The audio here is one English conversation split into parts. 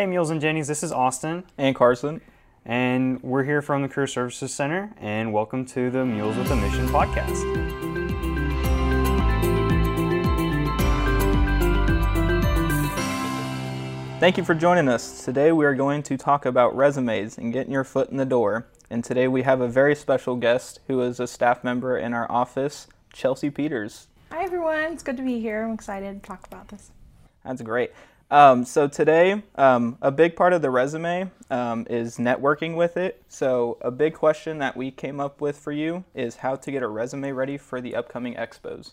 Hey, Mules and Jennies, this is Austin, and Carson. and we're here from the Career Services Center, and welcome to the Mules with a Mission podcast. Thank you for joining us. Today we are going to talk about resumes and getting your foot in the door. And today we have a very special guest who is a staff member in our office, Chelsea Peters. Hi everyone, it's good to be here. I'm excited to talk about this. That's great. Um, so today, um, a big part of the resume um, is networking with it. So a big question that we came up with for you is how to get a resume ready for the upcoming expos.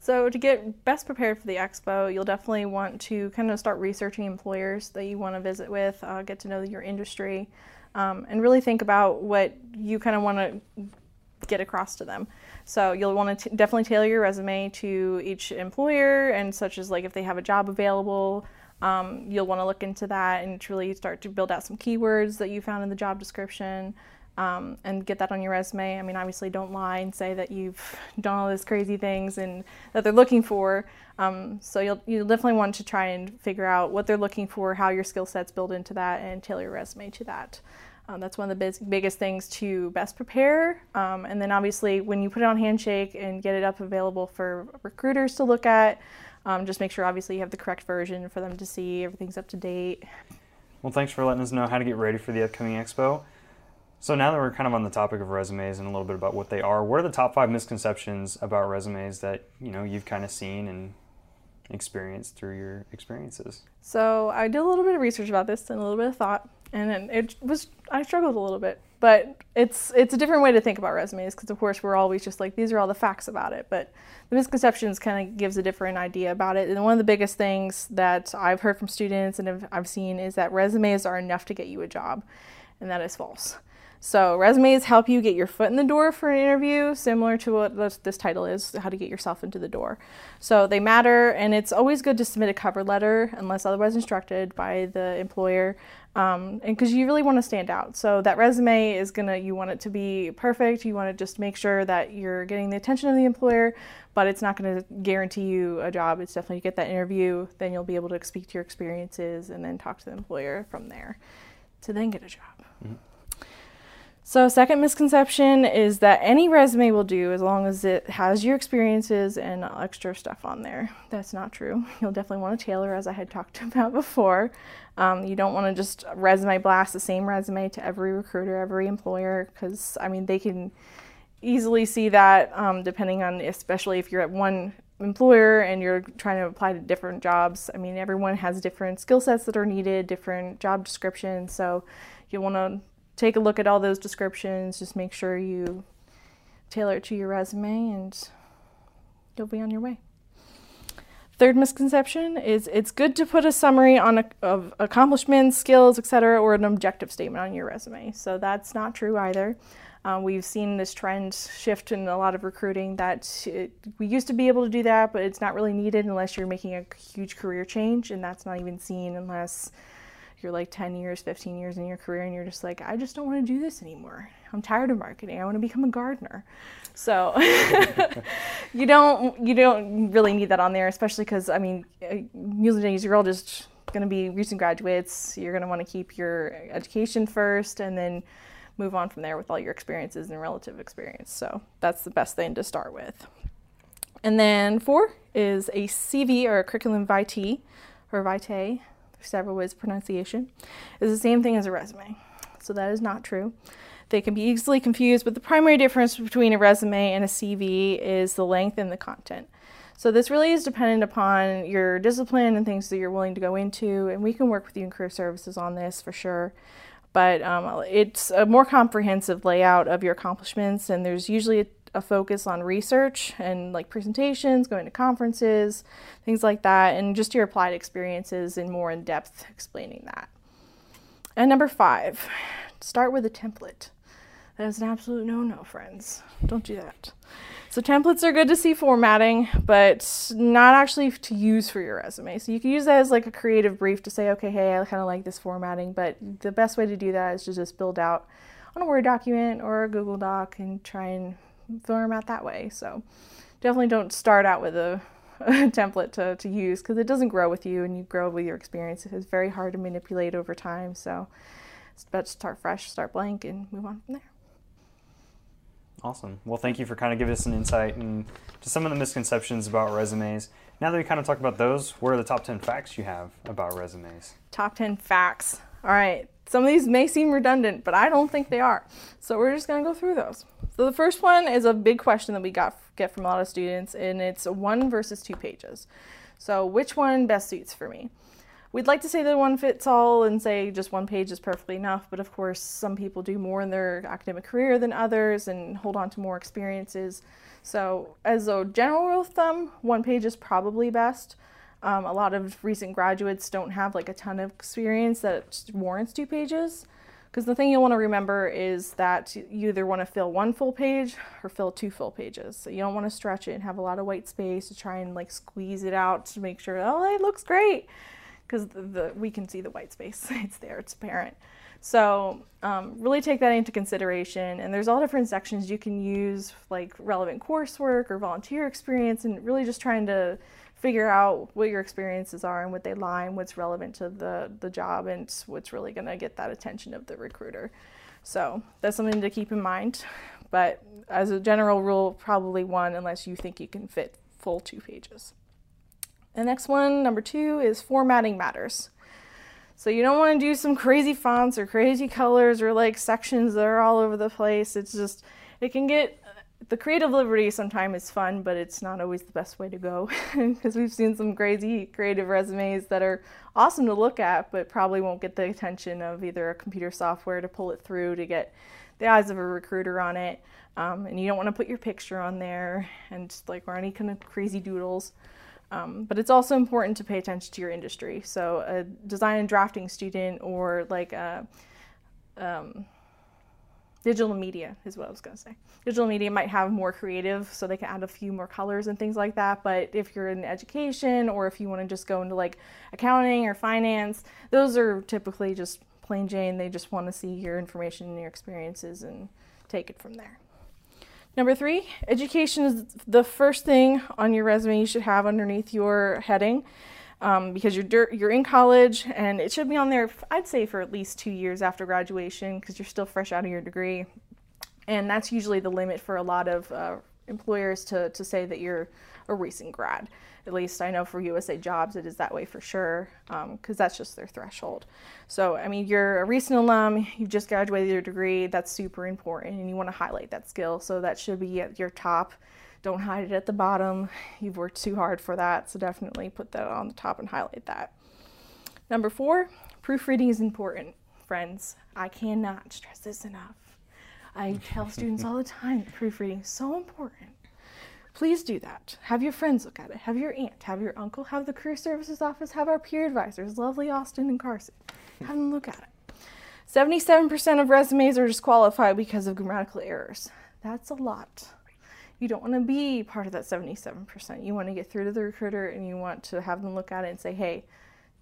So, to get best prepared for the expo, you'll definitely want to kind of start researching employers that you want to visit with, uh, get to know your industry, um, and really think about what you kind of want to get across to them. So, you'll want to definitely tailor your resume to each employer, and such as like if they have a job available. Um, you'll want to look into that and truly start to build out some keywords that you found in the job description um, and get that on your resume. I mean, obviously, don't lie and say that you've done all these crazy things and that they're looking for. Um, so you'll you definitely want to try and figure out what they're looking for, how your skill sets build into that, and tailor your resume to that. Um, that's one of the biggest things to best prepare. Um, and then obviously, when you put it on Handshake and get it up available for recruiters to look at, um, just make sure obviously you have the correct version for them to see. Everything's up to date. Well, thanks for letting us know how to get ready for the upcoming expo. So, now that we're kind of on the topic of resumes and a little bit about what they are, what are the top five misconceptions about resumes that you know you've kind of seen and experienced through your experiences? So I did a little bit of research about this and a little bit of thought, and then it was I struggled a little bit, but it's it's a different way to think about resumes because of course we're always just like these are all the facts about it, but the misconceptions kind of gives a different idea about it. And one of the biggest things that I've heard from students and have, I've seen is that resumes are enough to get you a job, and that is false. So resumes help you get your foot in the door for an interview, similar to what this, this, title is, how to get yourself into the door. So they matter, and it's always good to submit a cover letter unless otherwise instructed by the employer, um, and because you really want to stand out. So that resume is gonna, you want it to be perfect. You want to just make sure that you're getting the attention of the employer, but it's not to guarantee you a job. It's definitely get that interview, then you'll be able to speak to your experiences and then talk to the employer from there to then get a job. Mm-hmm. So, second misconception is that any resume will do as long as it has your experiences and extra stuff on there. That's not true. You'll definitely want to tailor, as I had talked about before. Um, you don't want to just resume blast the same resume to every recruiter, every employer, because I mean, they can easily see that um, depending on, especially if you're at one employer and you're trying to apply to different jobs. I mean, everyone has different skill sets that are needed, different job descriptions. So, you'll want to take a look at all those descriptions. Just make sure you tailor it to your resume and you'll be on your way. Third misconception is it's good to put a summary on a, of accomplishments, skills, etc., or an objective statement on your resume. So that's not true either. Um, we've seen this trend shift in a lot of recruiting that it, we used to be able to do that, but it's not really needed unless you're making a huge career change, and that's not even seen unless you're like 10 years, 15 years in your career and you're just like, I just don't want to do this anymore. I'm tired of marketing. I want to become a gardener. So you don't you don't really need that on there, especially because I mean, uh, usually you're all just going to be recent graduates. You're going to want to keep your education first, and then move on from there with all your experiences and relative experience. So that's the best thing to start with. And then four is a CV or a curriculum vitae or vitae several ways of pronunciation, is the same thing as a resume. So that is not true. They can be easily confused, but the primary difference between a resume and a CV is the length and the content. So this really is dependent upon your discipline and things that you're willing to go into, and we can work with you in career services on this for sure. But um, it's a more comprehensive layout of your accomplishments, and there's usually a a focus on research and like presentations, going to conferences, things like that, and just your applied experiences and more in depth explaining that. And number five, start with a template. That is an absolute no no, friends. Don't do that. So, templates are good to see formatting, but not actually to use for your resume. So, you can use that as like a creative brief to say, okay, hey, I kind of like this formatting, but the best way to do that is to just build out on a Word document or a Google Doc and try and format that way. So definitely don't start out with a, template to, to use because it doesn't grow with you and you grow with your experience. It's very hard to manipulate over time. So it's best to start fresh, start blank, and move on from there. Awesome. Well, thank you for kind of giving us an insight into some of the misconceptions about resumes. Now that we kind of talked about those, what are the top 10 facts you have about resumes? Top 10 facts. All right. Some of these may seem redundant, but I don't think they are. So we're just going to go through those. So the first one is a big question that we got get from a lot of students, and it's one versus two pages. So which one best suits for me? We'd like to say that one fits all and say just one page is perfectly enough, but of course, some people do more in their academic career than others and hold on to more experiences. So, as a general rule of thumb, one page is probably best. Um, a lot of recent graduates don't have like a ton of experience that warrants two pages. Because the thing you'll want to remember is that you either want to fill one full page or fill two full pages. So you don't want to stretch it and have a lot of white space to try and like squeeze it out to make sure, oh, it looks great because the, the, we can see the white space. it's there, it's apparent. So um, really take that into consideration. And there's all different sections you can use, like relevant coursework or volunteer experience, and really just trying to figure out what your experiences are and what they lie and what's relevant to the, the job and what's really going to get that attention of the recruiter. So that's something to keep in mind. But as a general rule, probably one unless you think you can fit full two pages. The next one, number two, is formatting matters. So you don't want to do some crazy fonts or crazy colors or like sections that are all over the place. It's just, it can get, the creative liberty sometimes is fun, but it's not always the best way to go because we've seen some crazy creative resumes that are awesome to look at, but probably won't get the attention of either a computer software to pull it through to get the eyes of a recruiter on it. Um, and you don't want to put your picture on there and like or any kind of crazy doodles. Um, but it's also important to pay attention to your industry. So a design and drafting student or like a um, digital media is what I was going to say. Digital media might have more creative, so they can add a few more colors and things like that. But if you're in education or if you want to just go into like accounting or finance, those are typically just plain Jane. They just want to see your information and your experiences and take it from there. Number three, education is the first thing on your resume you should have underneath your heading um, because you're, you're in college and it should be on there, I'd say, for at least two years after graduation because you're still fresh out of your degree. And that's usually the limit for a lot of uh, employers to, to say that you're a recent grad. At least I know for USA Jobs it is that way for sure, because um, that's just their threshold. So, I mean, you're a recent alum, you've just graduated your degree, that's super important, and you want to highlight that skill. So, that should be at your top. Don't hide it at the bottom. You've worked too hard for that, so definitely put that on the top and highlight that. Number four, proofreading is important, friends. I cannot stress this enough. I tell students all the time proofreading is so important. Please do that. Have your friends look at it. Have your aunt, have your uncle, have the career services office, have our peer advisors, lovely Austin and Carson. Have them look at it. 77% of resumes are disqualified because of grammatical errors. That's a lot. You don't want to be part of that 77%. You want to get through to the recruiter and you want to have them look at it and say, hey,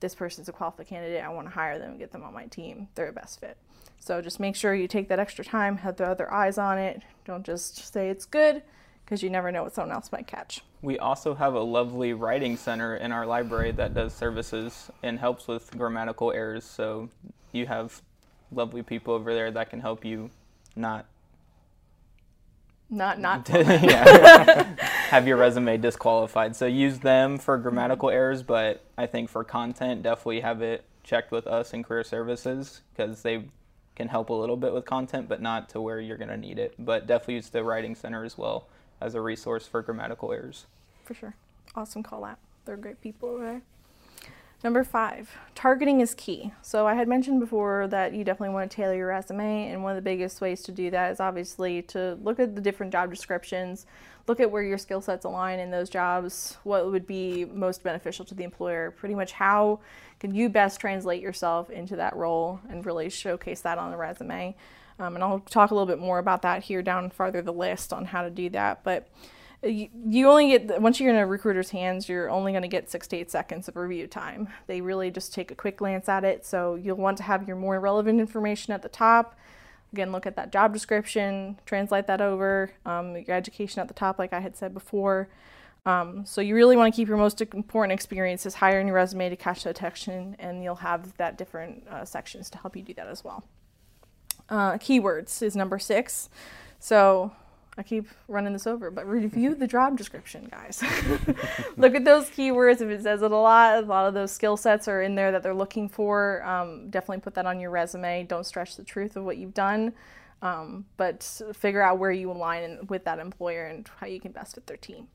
this person's a qualified candidate. I want to hire them and get them on my team. They're a best fit. So just make sure you take that extra time, have the other eyes on it. Don't just say it's good because you never know what someone else might catch. We also have a lovely writing center in our library that does services and helps with grammatical errors. So you have lovely people over there that can help you not not not have your resume disqualified. So use them for grammatical mm-hmm. errors, but I think for content, definitely have it checked with us in career services because they can help a little bit with content, but not to where you're going to need it. But definitely use the writing center as well as a resource for grammatical errors. For sure. Awesome call out. They're great people over there. Number five, targeting is key. So I had mentioned before that you definitely want to tailor your resume, and one of the biggest ways to do that is obviously to look at the different job descriptions, look at where your skill sets align in those jobs, what would be most beneficial to the employer, pretty much how can you best translate yourself into that role and really showcase that on the resume. Um, and I'll talk a little bit more about that here down farther the list on how to do that. But you, only get once you're in a recruiter's hands you're only going to get six to eight seconds of review time they really just take a quick glance at it so you'll want to have your more relevant information at the top again look at that job description translate that over um, your education at the top like i had said before Um, so you really want to keep your most important experiences higher in your resume to catch the attention, and you'll have that different uh, sections to help you do that as well. Uh, keywords is number six. So I keep running this over, but review the job description, guys. Look at those keywords. If it says it a lot, a lot of those skill sets are in there that they're looking for. Um, definitely put that on your resume. Don't stretch the truth of what you've done, um, but figure out where you align with that employer and how you can best fit their team.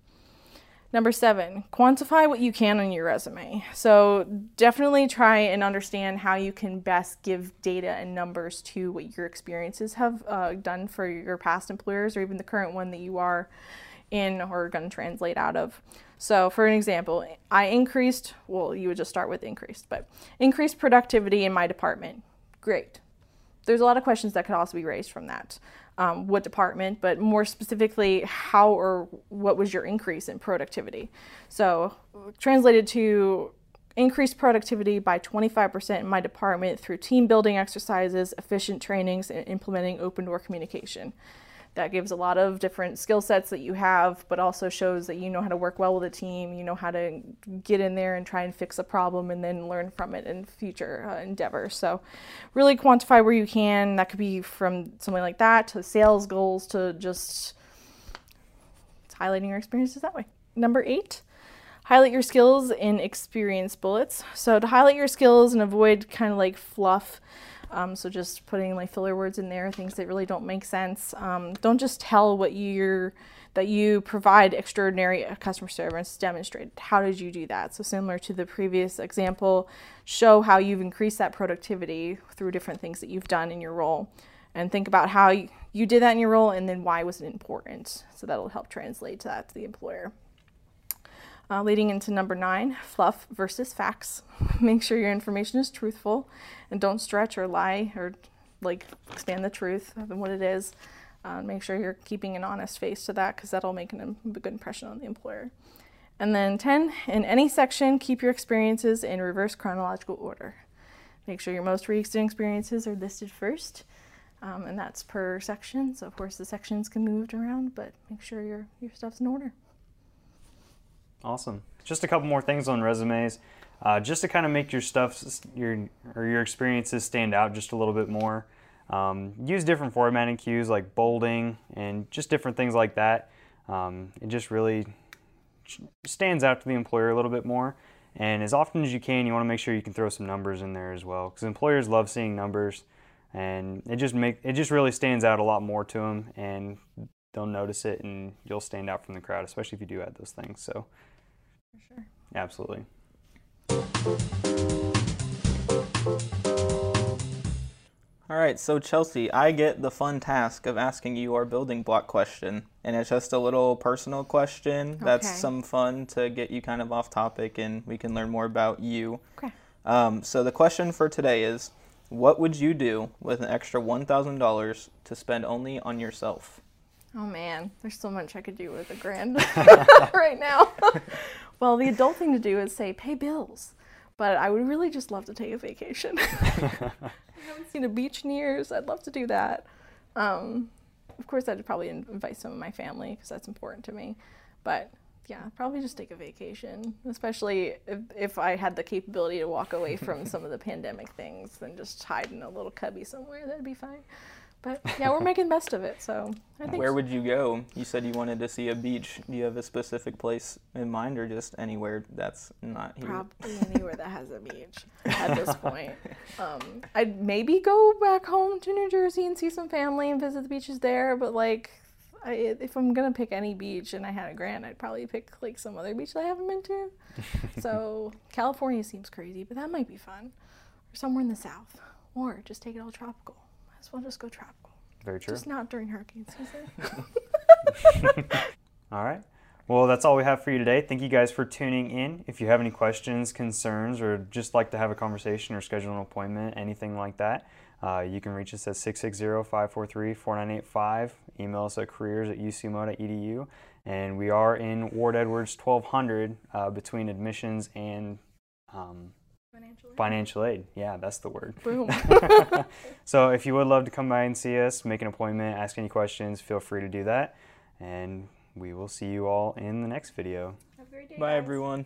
Number seven, quantify what you can on your resume. So definitely try and understand how you can best give data and numbers to what your experiences have uh, done for your past employers or even the current one that you are in or going to translate out of. So, for an example, I increased, well, you would just start with increased, but increased productivity in my department. Great. There's a lot of questions that could also be raised from that um, what department, but more specifically, how or what was your increase in productivity? So, translated to increased productivity by 25% in my department through team building exercises, efficient trainings, and implementing open door communication that gives a lot of different skill sets that you have, but also shows that you know how to work well with a team, you know how to get in there and try and fix a problem and then learn from it in future uh, endeavors. So, really quantify where you can. That could be from something like that to sales goals to just highlighting your experiences that way. Number eight, highlight your skills in experience bullets. So, to highlight your skills and avoid kind of like fluff um, so just putting like filler words in there, things that really don't make sense. Um, don't just tell what you're that you provide extraordinary uh, customer service Demonstrate How did you do that? So similar to the previous example, show how you've increased that productivity through different things that you've done in your role. And think about how you did that in your role and then why was it important. So that'll help translate to that to the employer. Uh, leading into number nine, fluff versus facts. Make sure your information is truthful and don't stretch or lie or like expand the truth than what it is. Uh, make sure you're keeping an honest face to that because that'll make an, a good impression on the employer. And then 10, in any section, keep your experiences in reverse chronological order. Make sure your most recent experiences are listed first, um, and that's per section. So, of course, the sections can be moved around, but make sure your, your stuff's in order. Awesome. Just a couple more things on resumes, uh, just to kind of make your stuff, your or your experiences stand out just a little bit more. Um, use different formatting cues like bolding and just different things like that. Um, it just really stands out to the employer a little bit more. And as often as you can, you want to make sure you can throw some numbers in there as well, because employers love seeing numbers, and it just make it just really stands out a lot more to them, and they'll notice it, and you'll stand out from the crowd, especially if you do add those things. So for sure. Absolutely. All right, so Chelsea, I get the fun task of asking you our building block question. And it's just a little personal question okay. that's some fun to get you kind of off topic and we can learn more about you. Okay. Um, so the question for today is What would you do with an extra $1,000 to spend only on yourself? Oh man, there's so much I could do with a grand right now. well, the adult thing to do is say pay bills, but I would really just love to take a vacation. I haven't seen a beach in years. I'd love to do that. Um, of course, I'd probably invite some of my family because that's important to me. But yeah, probably just take a vacation, especially if, if I had the capability to walk away from some of the pandemic things, and just hide in a little cubby somewhere. That'd be fine. But yeah, we're making the best of it. So I think. Where would you go? You said you wanted to see a beach. Do you have a specific place in mind, or just anywhere that's not here? Probably anywhere that has a beach at this point. Um, I'd maybe go back home to New Jersey and see some family and visit the beaches there. But like, I, if I'm gonna pick any beach and I had a grant, I'd probably pick like some other beach that I haven't been to. so California seems crazy, but that might be fun, or somewhere in the south, or just take it all tropical as well just go tropical. Very true. Just not during hurricane season. all right. Well, that's all we have for you today. Thank you guys for tuning in. If you have any questions, concerns, or just like to have a conversation or schedule an appointment, anything like that, uh, you can reach us at 660-543-4985. Email us at careers at ucmo.edu. And we are in Ward Edwards 1200 uh, between admissions and um, Financial aid. Financial aid. Yeah, that's the word. Boom. so if you would love to come by and see us, make an appointment, ask any questions, feel free to do that. And we will see you all in the next video. Have a great day. Bye, everyone.